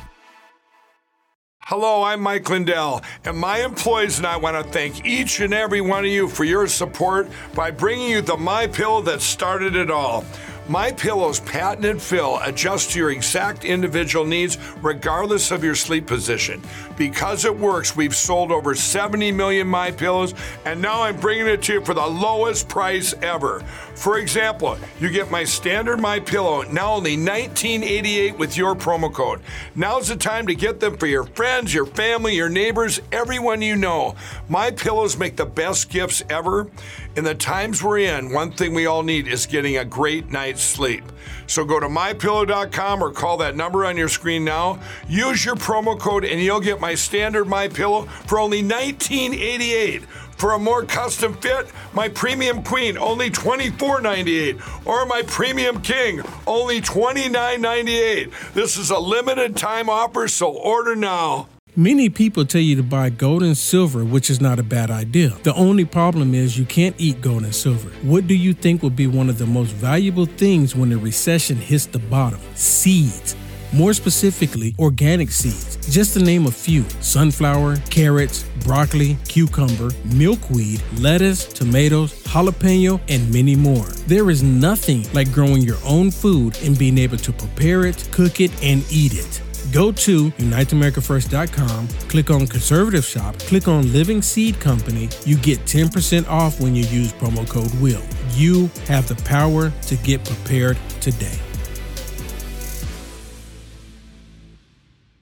Hello, I'm Mike Lindell, and my employees and I want to thank each and every one of you for your support by bringing you the My Pillow that started it all. My Pillow's patented fill adjusts to your exact individual needs regardless of your sleep position. Because it works, we've sold over 70 million My Pillows, and now I'm bringing it to you for the lowest price ever. For example, you get my standard My Pillow now only $19.88 with your promo code. Now's the time to get them for your friends, your family, your neighbors, everyone you know. My Pillows make the best gifts ever. In the times we're in, one thing we all need is getting a great night's sleep. So go to mypillow.com or call that number on your screen now. Use your promo code and you'll get my standard My Pillow for only $19.88. For a more custom fit, my Premium Queen only $24.98 or my Premium King only $29.98. This is a limited time offer, so order now. Many people tell you to buy gold and silver, which is not a bad idea. The only problem is you can't eat gold and silver. What do you think will be one of the most valuable things when a recession hits the bottom? Seeds. More specifically, organic seeds. Just to name a few sunflower, carrots, broccoli, cucumber, milkweed, lettuce, tomatoes, jalapeno, and many more. There is nothing like growing your own food and being able to prepare it, cook it, and eat it. Go to UniteAmericaFirst.com, click on Conservative Shop, click on Living Seed Company. You get 10% off when you use promo code WILL. You have the power to get prepared today.